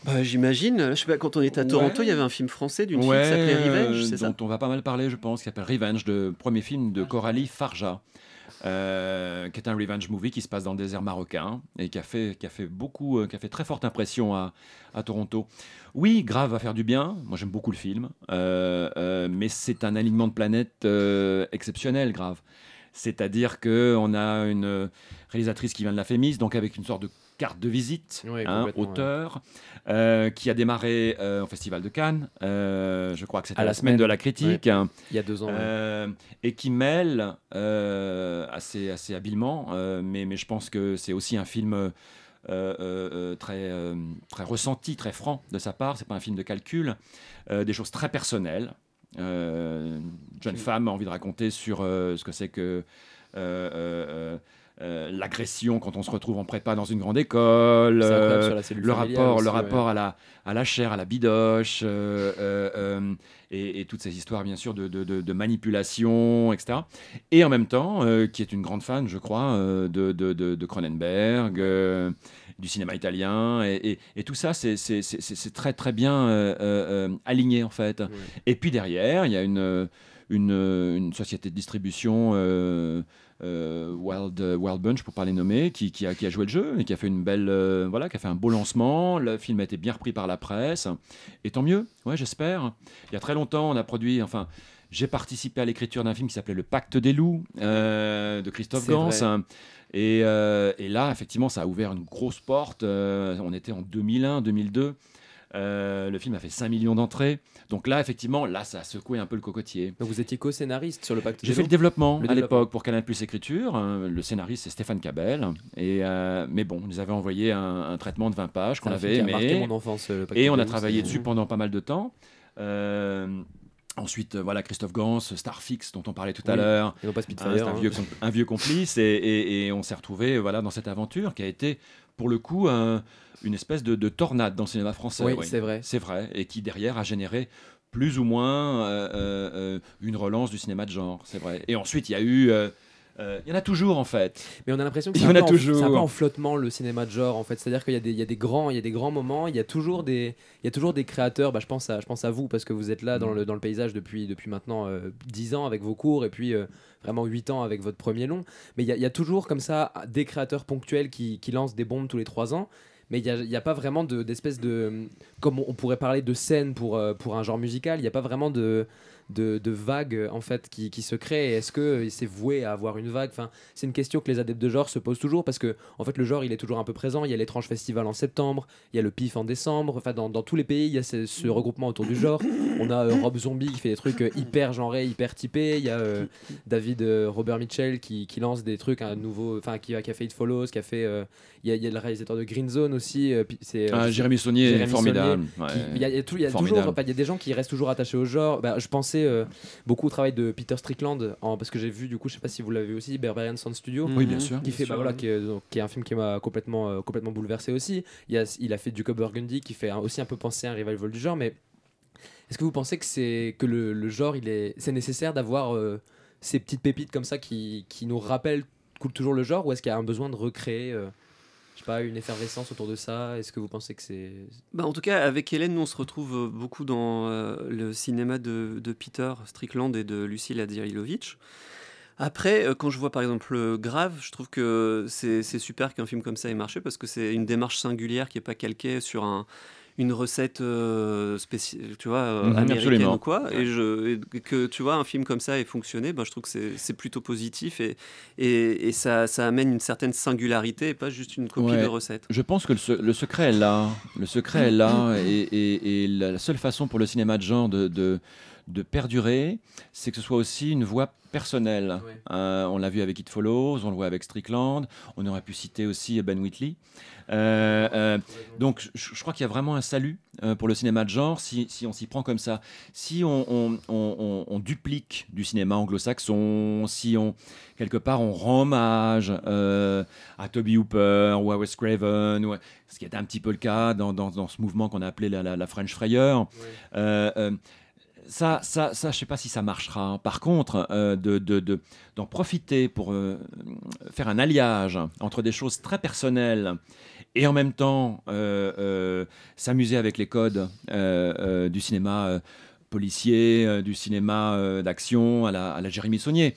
Bah, J'imagine. Je sais pas, quand on était à Ouais. Toronto, il y avait un film français d'une fille qui s'appelait euh, Revenge, c'est ça dont on va pas mal parler, je pense, qui s'appelle Revenge, le premier film de Coralie Farja, euh, qui est un revenge movie qui se passe dans le désert marocain et qui a fait, qui a fait beaucoup, euh, qui a fait très forte impression à, à Toronto. Oui, Grave va faire du bien. Moi, j'aime beaucoup le film, euh, euh, mais c'est un alignement de planètes euh, exceptionnel, Grave. C'est-à-dire que on a une réalisatrice qui vient de la Fémis, donc avec une sorte de carte de visite, Ouais, hein, ouais. auteur, euh, qui a démarré euh, au Festival de Cannes. euh, je crois que c'était À la, la semaine, semaine, de la critique. hein, Il y a deux ans. et qui mêle assez, assez habilement, mais, mais je pense que c'est aussi un film euh, euh, euh, très, euh, très ressenti, très franc de sa part. C'est pas un film de calcul, des choses très personnelles. Une jeune femme a envie de raconter sur ce que c'est que euh, l'agression quand on se retrouve en prépa dans une grande école. Euh, le rapport, aussi, le ouais. rapport à, la, à la chair, à la bidoche, euh, et, et toutes ces histoires, bien sûr, de, de- de- de manipulation, etc. Et en même temps, qui est une grande fan, je crois, de, de, de- de Cronenberg, du cinéma italien, et, et- et tout ça, c'est- très, très bien aligné, en fait. Et puis derrière, il y a une, une, une société de distribution, Wild, Wild Bunch pour pas les nommer, qui, qui a, qui a joué le jeu et qui a fait une belle, euh, voilà, qui a fait un beau lancement. Le film a été bien repris par la presse, et tant mieux. Ouais, j'espère. Il y a très longtemps, on a produit, enfin. J'ai participé à l'écriture d'un film qui s'appelait Le Pacte des loups euh, de Christophe Gans. Et, euh, et là, effectivement, ça a ouvert une grosse porte. Euh, on était en 2001, 2002. Euh, le film a fait 5 millions d'entrées. Donc là, effectivement, là, ça a secoué un peu le cocotier. Donc vous étiez co-scénariste sur le pacte J'ai fait le développement Le à l'époque pour Canal Plus Écriture. hein. le scénariste, c'est Stéphane Cabel. Et, euh, mais bon, on nous avait envoyé un, un traitement de 20 pages qu'on avait aimé. mon enfance. le pacte Et on a travaillé dessus pendant pas mal de temps. Euh, ensuite, euh, voilà, Christophe Gans, Starfix, dont on parlait tout à Oui. l'heure. Et non pas Hein, Spitfire. c'est un, hein. vieux, un vieux complice et, et- et on s'est retrouvé voilà, dans cette aventure qui a été pour le coup un- une espèce de, de tornade dans le cinéma français. Oui, oui. c'est vrai. C'est vrai, et qui derrière a généré plus ou moins euh, euh, euh, une relance du cinéma de genre, c'est vrai. Et ensuite, il y a eu... euh, euh, Il y en a toujours en fait. Mais on a l'impression que c'est y un, peu a en- toujours. un peu en flottement le cinéma de genre en fait. C'est-à-dire qu'il y, a des- il y a des grands, il y a des grands moments, il y a toujours des, il y a toujours des créateurs. Bah, je pense à, je pense à vous parce que vous êtes là dans Mm. le, dans le paysage depuis, depuis maintenant euh, 10 ans avec vos cours et puis euh, vraiment 8 ans avec votre premier long. Mais il y, a- il y a toujours comme ça des créateurs ponctuels qui, qui lancent des bombes tous les 3 ans. Mais il n'y a, il y a pas vraiment de- d'espèce de, Comme on, on pourrait parler de scène pour, euh, pour un genre musical, il n'y a pas vraiment de, de, de vague en fait qui, qui se crée. Et Est-ce que c'est voué à avoir une vague? Enfin, C'est une question que les adeptes de genre se posent toujours parce que en fait le genre il est toujours un peu présent. Il y a l'étrange festival en septembre, il y a le PIF en décembre. Enfin, dans, dans tous les pays, il y a ce, ce regroupement autour du genre. On a euh, Rob Zombie qui fait des trucs euh, hyper genrés, hyper typés. Il y a euh, David euh, Robert Mitchell qui, qui lance des trucs, un nouveau, enfin qui, a- qui a fait It Follows, qui a fait. il, y a, il y a le réalisateur de Green Zone aussi. c'est, Ah, Jérémy Saunier, Jérémy formidable. qui- ouais. il y a, il y a tout- il y a Formidable. toujours, il y a des gens qui restent toujours attachés au genre. Bah, je pensais euh, beaucoup au travail de Peter Strickland en- parce que j'ai vu du coup, je sais pas si vous l'avez vu aussi, Berberian Sound Studio. Oui, bien sûr. Qui fait, bah, voilà, oui. qui, est, donc, qui est un film qui m'a complètement, euh, complètement bouleversé aussi. Il, y a, il a fait du Cop Burgundy qui fait aussi un peu penser à un revival du genre, mais est-ce que vous pensez que c'est que le, le genre, il est, c'est nécessaire d'avoir euh, ces petites pépites comme ça qui, qui nous rappellent toujours le genre, ou est-ce qu'il y a un besoin de recréer, euh, pas, une effervescence autour de ça Est-ce que vous pensez que c'est Bah, en tout cas, avec Hélène, nous, on se retrouve euh, beaucoup dans euh, le cinéma de, Peter Strickland et de Lucille Adirilovitch. Après, euh, quand je vois par exemple Grave, je trouve que c'est super qu'un film comme ça ait marché parce que c'est une démarche singulière qui n'est pas calquée sur un, une recette euh, spéci- tu vois, euh, Mhm, américaine absolument. ou quoi. Et, je, et que tu vois, un film comme ça ait fonctionné, ben, je trouve que c'est- plutôt positif et, et, et ça, ça amène une certaine singularité et pas juste une copie Ouais. de recette. Je pense que le, se- le secret est là. Le secret est là. Et, la, la seule façon pour le cinéma de genre de, de, de perdurer, c'est que ce soit aussi une voix personnelle. Euh, on l'a vu avec It Follows, on le voit avec Strickland, on aurait pu citer aussi Ben Whitley. Euh, euh, donc je, je crois qu'il y a vraiment un salut pour le cinéma de genre si, si on s'y prend comme ça. Si on, on- on- on- on duplique du cinéma anglo-saxon, si on quelque part on rend hommage à Toby Hooper ou à Wes Craven, ou à- ce qui était un petit peu le cas dans, dans- dans ce mouvement qu'on a appelé la, la- la French Frayeur. Ça, ça, ça, je sais pas si ça marchera. Par contre, euh, de, de- de- d'en profiter pour euh, faire un alliage entre des choses très personnelles et en même temps euh, s'amuser avec les codes du cinéma policier, du cinéma d'action à la, à la Jérémy Saunier.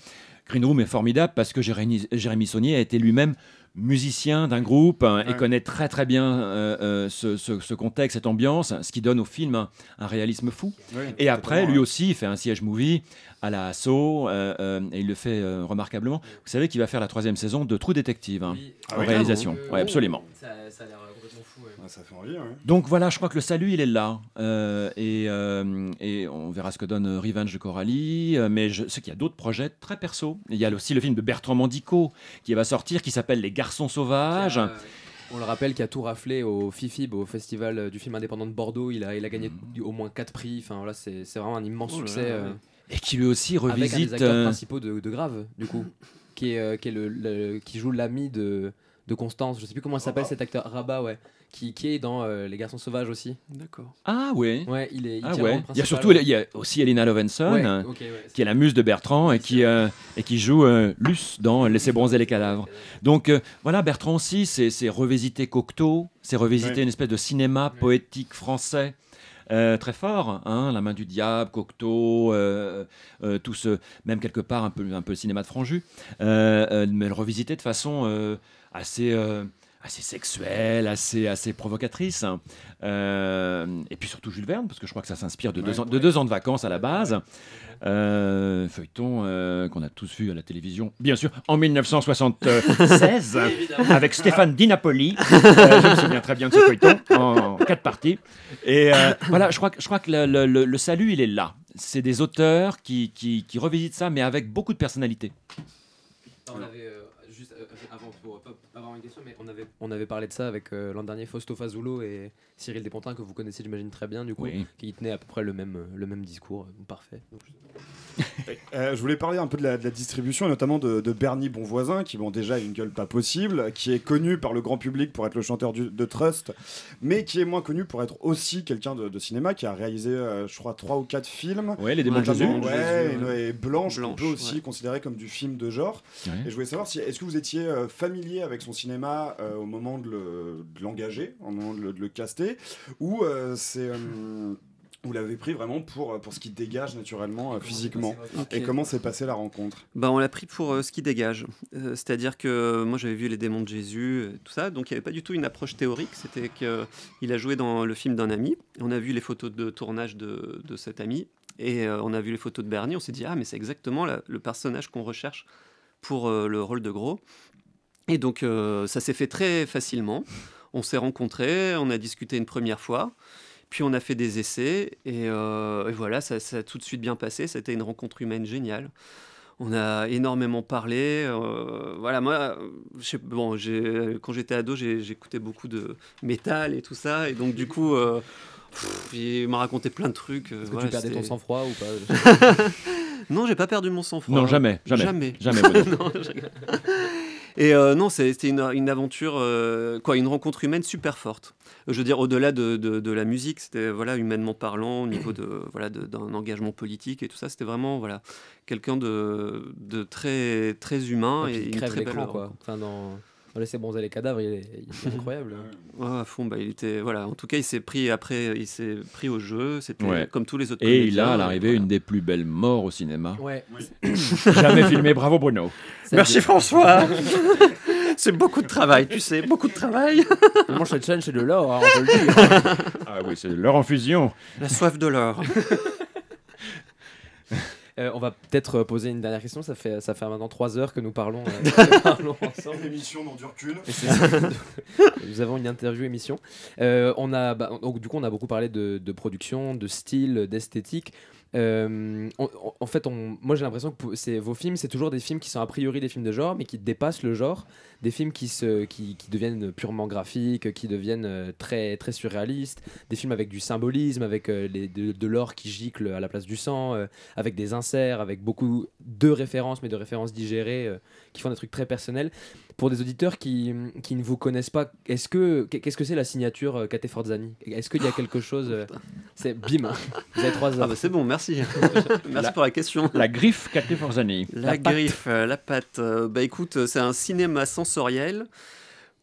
Green Room est formidable parce que Jérémy, Jérémy Saunier a été lui-même musicien d'un groupe hein, et connaît très très bien euh, euh, ce, ce- ce contexte, cette ambiance, ce qui donne au film un, un réalisme fou. Oui, Et après, lui aussi, il fait un siège movie à la Asso, euh, euh, et il le fait euh, remarquablement. Vous savez qu'il va faire la troisième saison de True Detective hein, Oui. Ah en oui, réalisation. Euh, Ouais, absolument. Ça, ça fait envie, ouais. Donc voilà, je crois que le salut, il est là. Euh, et, euh, et on verra ce que donne euh, Revenge de Coralie. mais je sais qu'il y a d'autres projets très perso. Il y a aussi le film de Bertrand Mandico qui va sortir, qui s'appelle Les Garçons Sauvages. On le rappelle qui a tout raflé au FIFIB, au Festival du film indépendant de Bordeaux. Il a, il a gagné du- au moins 4 prix. Enfin, voilà, c'est c'est vraiment un immense Oh là succès. là, ouais. Et qui lui aussi avec un des revisite. acteurs euh, principaux de, de Grave, du coup, qui est, euh, qui, est le, le- qui joue l'ami de, de Constance. Je sais plus comment il s'appelle cet acteur. Rabat, ouais. Qui, qui est dans euh, Les Garçons Sauvages aussi. D'accord. Ah ouais. Ouais, il est. Il Ah ouais. Il y a surtout ouais. il y a aussi Elena Lovenson. Ouais, hein, ouais, qui est la muse de Bertrand et qui, euh, et qui joue euh, Luce dans Laissez bronzer les cadavres. Donc euh, voilà, Bertrand aussi, c'est c'est revisiter Cocteau, c'est revisiter Ouais. une espèce de cinéma poétique français. euh, très fort, hein, La main du diable, Cocteau, euh, euh, tout ce, même quelque part un peu, un peu le cinéma de Franju, euh, euh, mais le revisiter de façon euh, assez, euh, assez sexuelle, assez, assez provocatrice. hein. Euh, et puis surtout Jules Verne, parce que je crois que ça s'inspire de, deux Ouais. ans, de deux ans de vacances à la base. Euh, feuilleton euh, qu'on a tous vu à la télévision, bien sûr, en 1976, avec Stéphane Di Napoli. Euh, je me souviens très bien de ce feuilleton, en quatre parties. Et euh, voilà, je crois, que- je crois que le, le- le- le salut, il est là. C'est des auteurs qui, qui, qui revisitent ça, mais avec beaucoup de personnalité. On avait, euh, juste avant, pour pas pas avoir une question, mais on avait, on avait parlé de ça avec euh, l'an dernier Fausto Fazulo et Cyril Despontins, que vous connaissez, j'imagine, très bien, du coup, Oui. qui tenaient à peu près le même, euh, le même discours. euh, Parfait. Donc, je- Euh, je voulais parler un peu de la, de la distribution et notamment de, de Bernie Bonvoisin qui bon déjà a une gueule pas possible, qui est connu par le grand public pour être le chanteur du- de Trust, mais qui est moins connu pour être aussi quelqu'un de, de cinéma qui a réalisé euh, je crois trois ou quatre films. Oui, les démons de Ouais, Jésus. Ouais, ouais. et, et Blanche, Blanche, peut aussi ouais. considérer comme du film de genre. Ouais. Et je voulais savoir si est-ce que vous étiez euh, familier avec son cinéma euh, au moment de le- de l'engager, au moment de le, de le caster, ou euh, c'est euh, vous l'avez pris vraiment pour, pour ce qui dégage naturellement euh, physiquement. Et comment s'est passée la rencontre? Bah, on l'a pris pour euh, ce qui dégage. Euh, C'est-à-dire que moi j'avais vu les démons de Jésus, euh, tout ça, donc il n'y avait pas du tout une approche théorique. C'était qu'il a joué dans le film d'un ami. On a vu les photos de tournage de, de cet ami et euh, on a vu les photos de Bernie. On s'est dit ah mais c'est exactement la- le personnage qu'on recherche pour euh, le rôle de gros. Et donc euh, ça s'est fait très facilement. On s'est rencontrés, on a discuté une première fois. Puis on a fait des essais et, euh, et voilà, ça, ça a tout de suite bien passé. C'était une rencontre humaine géniale. On a énormément parlé. euh, voilà, moi, je bon, quand j'étais ado, j'écoutais beaucoup de métal et tout ça. Et donc, du coup, euh, pff, il m'a raconté plein de trucs. euh, Est-ce que voilà, tu perdais ton sang-froid ou pas? Non, j'ai pas perdu mon sang-froid. Non, jamais, jamais. Jamais. Jamais. Bruno. Non, je rigole. Et euh, non, c'était une, une aventure, euh, quoi, une rencontre humaine super forte. Je veux dire, au-delà de, de- de la musique, c'était voilà, humainement parlant, au niveau de voilà d'un engagement politique et tout ça, c'était vraiment voilà quelqu'un de, de très très humain Et et, une très belle quoi. rencontre. Enfin, dans, dans Laissez bronzer les cadavres, il est, il est incroyable. Ouais, à fond, bah, il était voilà. En tout cas, il s'est pris après, il s'est pris au jeu. C'était Ouais. comme tous les autres. Et il a à l'arrivée voilà. une des plus belles morts au cinéma. Ouais. Jamais filmé. Bravo Bruno. Merci de- François. c'est beaucoup de travail, tu sais, beaucoup de travail. Vraiment, cette chaîne, c'est de l'or, hein, on peut le dire. Ah oui, c'est leur en fusion. La soif de l'or. Euh, on va peut-être euh, poser une dernière question. Ça fait, ça fait maintenant 3 heures que nous parlons, euh, que parlons ensemble. L'émission n'en dure qu'une. Et c'est ça. Nous avons une interview émission. Euh, on a, bah, donc, du coup, on a beaucoup parlé de, de production, de style, d'esthétique. Euh, en fait, moi j'ai l'impression que c'est, vos films, c'est toujours des films qui sont a priori des films de genre, mais qui dépassent le genre, des films qui, se, qui, deviennent purement graphiques, qui deviennent euh, très, très surréalistes, des films avec du symbolisme, avec euh, les, de, l'or qui gicle à la place du sang, avec des inserts, avec beaucoup de références, mais de références digérées, qui font des trucs très personnels. Pour des auditeurs qui, qui ne vous connaissent pas, est-ce que, qu'est-ce que c'est la signature euh, Kate Forzani? Est-ce qu'il y a quelque chose euh, C'est bim, hein. vous avez trois heures. Ah bah c'est bon, merci. merci La- pour la question. La griffe Cathy Forzani. La, griffe, la patte. euh, bah écoute, c'est un cinéma sensoriel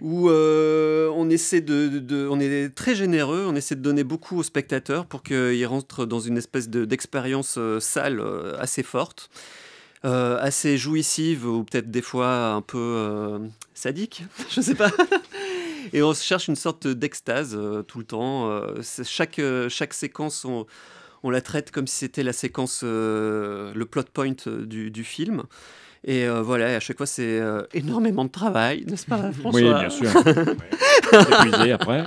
où euh, on essaie de, de- de- on est très généreux, on essaie de donner beaucoup aux spectateurs pour qu'ils rentrent dans une espèce de- d'expérience euh, sale euh, assez forte, euh, assez jouissive ou peut-être des fois un peu euh, sadique, je sais pas. Et on cherche une sorte d'extase euh, tout le temps. chaque, chaque séquence, on, on la traite comme si c'était la séquence, le plot point du, du film. Et euh, voilà, à chaque fois, c'est euh, énormément de travail, n'est-ce pas, François? Oui, bien sûr. Épuisé après.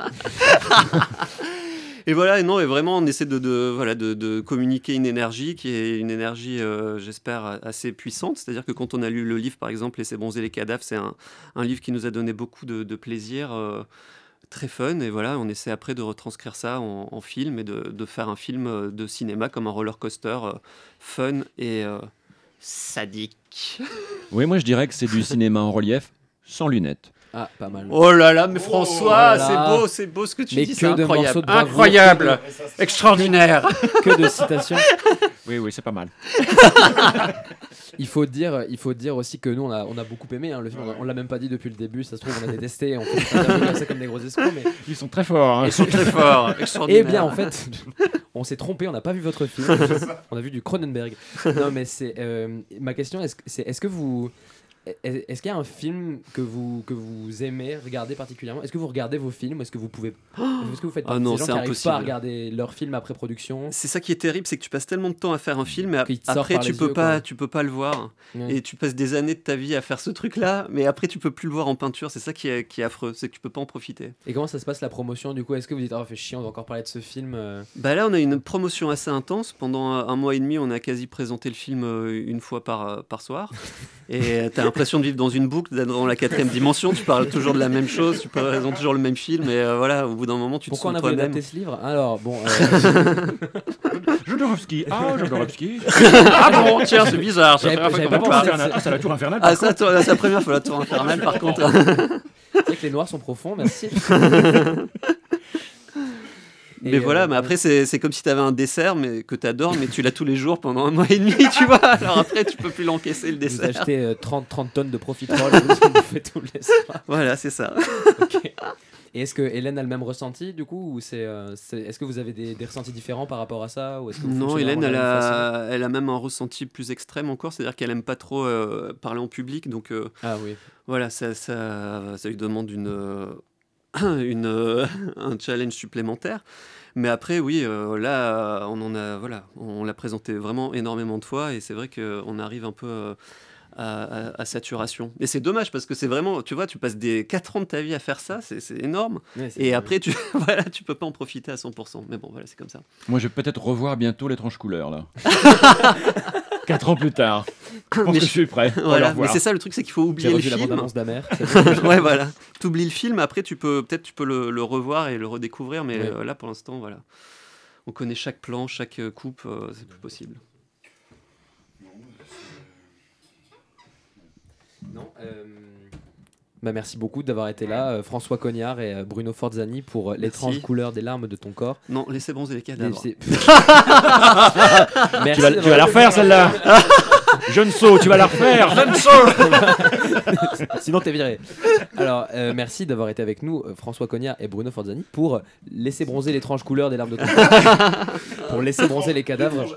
Et voilà, et non, et vraiment, on essaie de, voilà, de, communiquer une énergie qui est une énergie, euh, j'espère, assez puissante. C'est-à-dire que quand on a lu le livre, par exemple, Laisser bronzer les cadavres, c'est un, livre qui nous a donné beaucoup de, plaisir, euh, très fun. Et voilà, on essaie après de retranscrire ça en, film et de, faire un film euh, de cinéma comme un roller coaster fun et sadique. Oui, moi je dirais que c'est du cinéma en relief sans lunettes. Ah, pas mal. Oh là là, mais Oh François, là. c'est beau, c'est beau ce que tu Mais dis, que c'est de incroyable. morceaux de incroyable, extraordinaire. que de citations. Oui, oui, c'est pas mal. Il faut dire, il faut dire aussi que nous on a, on a beaucoup aimé hein, le film. On On l'a même pas dit depuis le début. Ça se trouve on a détesté. On interviews comme ça comme des gros escrocs. Mais Ils sont très forts. hein. Ils sont très forts, eh extraordinaire. bien en fait, on s'est trompé. On n'a pas vu votre film. on a vu du Cronenberg. Non mais c'est euh, ma question. Est-ce que c'est- est-ce que vous est-ce qu'il y a un film que vous, que vous aimez regarder particulièrement? Est-ce que vous regardez vos films? Est-ce que vous pouvez Est-ce que vous faites Ah non, des gens qui n'arrivent pas à regarder leurs films après production? C'est ça qui est terrible, c'est que tu passes tellement de temps à faire un film, sort après tu peux yeux, pas, quoi. tu peux pas le voir, Ouais. et tu passes des années de ta vie à faire ce truc-là, mais après tu peux plus le voir en peinture. C'est ça qui est, qui est affreux, c'est que tu peux pas en profiter. Et comment ça se passe la promotion? Du coup Est-ce que vous dites oh fait chier on va encore parler de ce film euh, Bah là, on a une promotion assez intense. Pendant un mois et demi, on a quasi présenté le film euh, une fois par, euh, par soir. Et tu as l'impression de vivre dans une boucle, d'être dans la quatrième dimension. Tu parles toujours de la même chose, tu présentes toujours le même film. Et euh, voilà, au bout d'un moment, tu Pourquoi on te a sens voulu toi-même. adapter ce livre? Alors bon, euh, Jodorowsky. Ah, Jodorowsky. Ah bon, tiens, c'est bizarre. C'est la. Ah, c'est la tour infernale. Ah, ça, c'est la première fois, la tour infernale, par contre. c'est vrai que les noirs sont profonds, merci. Mais voilà, euh, mais après, c'est comme si tu avais un dessert mais que tu adores, mais tu l'as tous les jours pendant un mois et demi, tu vois. Alors après, tu peux plus l'encaisser, le Vous dessert. achetez euh, 30, 30 tonnes de profiterole et vous en bouffez tous les soirs. Voilà, c'est ça. Et est-ce que Hélène a le même ressenti du coup ou c'est, euh, est-ce que vous avez des, des ressentis différents par rapport à ça ou est-ce que vous Non, Hélène, elle a, elle a même un ressenti plus extrême encore, c'est-à-dire qu'elle aime pas trop euh, parler en public, donc euh, Ah oui. voilà, ça, ça, ça lui demande une, euh, euh, un challenge supplémentaire. Mais après, oui, euh, là, on en a, voilà, on l'a présenté vraiment énormément de fois, et c'est vrai qu'on arrive un peu euh, à, à- à saturation. Et c'est dommage parce que c'est vraiment, tu vois, tu passes des 4 ans de ta vie à faire ça, c'est énorme. Ouais, Et après, tu, voilà, tu peux pas en profiter à 100%. Mais bon, voilà, c'est comme ça. Moi, je vais peut-être revoir bientôt l'étrange couleur, là. Quatre ans plus tard. Je pense Mais que je- suis prêt. Voilà, mais c'est ça le truc, c'est qu'il faut oublier le revu la film. bande-annonce d'Amer. ouais, voilà. T'oublies le film, après tu peux peut-être tu peux le, le revoir et le redécouvrir, mais Ouais. euh, là pour l'instant, voilà. On connaît chaque plan, chaque euh, coupe, euh, c'est plus possible. Non. euh, Bah, merci beaucoup d'avoir été là, euh, François Cognard et euh, Bruno Forzani, pour euh, l'étrange couleur des larmes de ton corps. Non, laissez bronzer les cadavres. Tu Merci vas, tu vas la refaire, celle-là Jeune saut, tu vas la refaire Jeune Sinon, t'es viré. Alors, euh, merci d'avoir été avec nous, euh, François Cognard et Bruno Forzani, pour euh, laisser bronzer l'étrange couleur des larmes de ton pour laisser bronzer les cadavres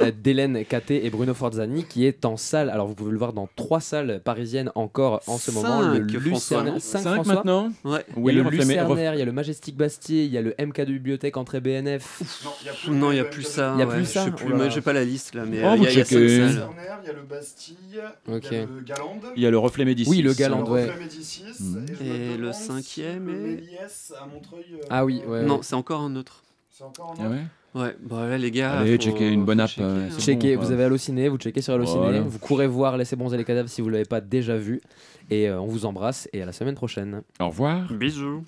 euh, d'Hélène Caté et Bruno Forzani, qui est en salle. Alors, vous pouvez le voir dans trois salles parisiennes encore en ce moment. Le Lucernaire. non Cinq, Cinq François. maintenant Ouais. Il y Oui, a le Lucernaire, il y a le Majestic Bastille, il y a le MK de Bibliothèque Entrée BNF. Non, il y a plus, Non, il n'y a plus ça. Il y a plus je ça Oh là. j'ai pas la liste là, mais Oh, euh, il y a, le salles. Lucernaire, il y a le Bastille, il y a le Galande. Il y a le reflet Médicis. Oui, le Médicis, Mhm. je Et le cinquième le est- Méliès à Montreuil. euh, Ah oui, ouais. Non, c'est encore un autre. C'est encore un Ah autre ouais Ouais, bah là, les gars. Allez, faut- checker une bonne app, checker, euh, hein. bon, vous avez Allociné, vous checkez sur Allociné, Voilà. vous courez voir Laissez bronzer les cadavres si vous ne l'avez pas déjà vu. Et euh, on vous embrasse et à la semaine prochaine. Au revoir. Bisous.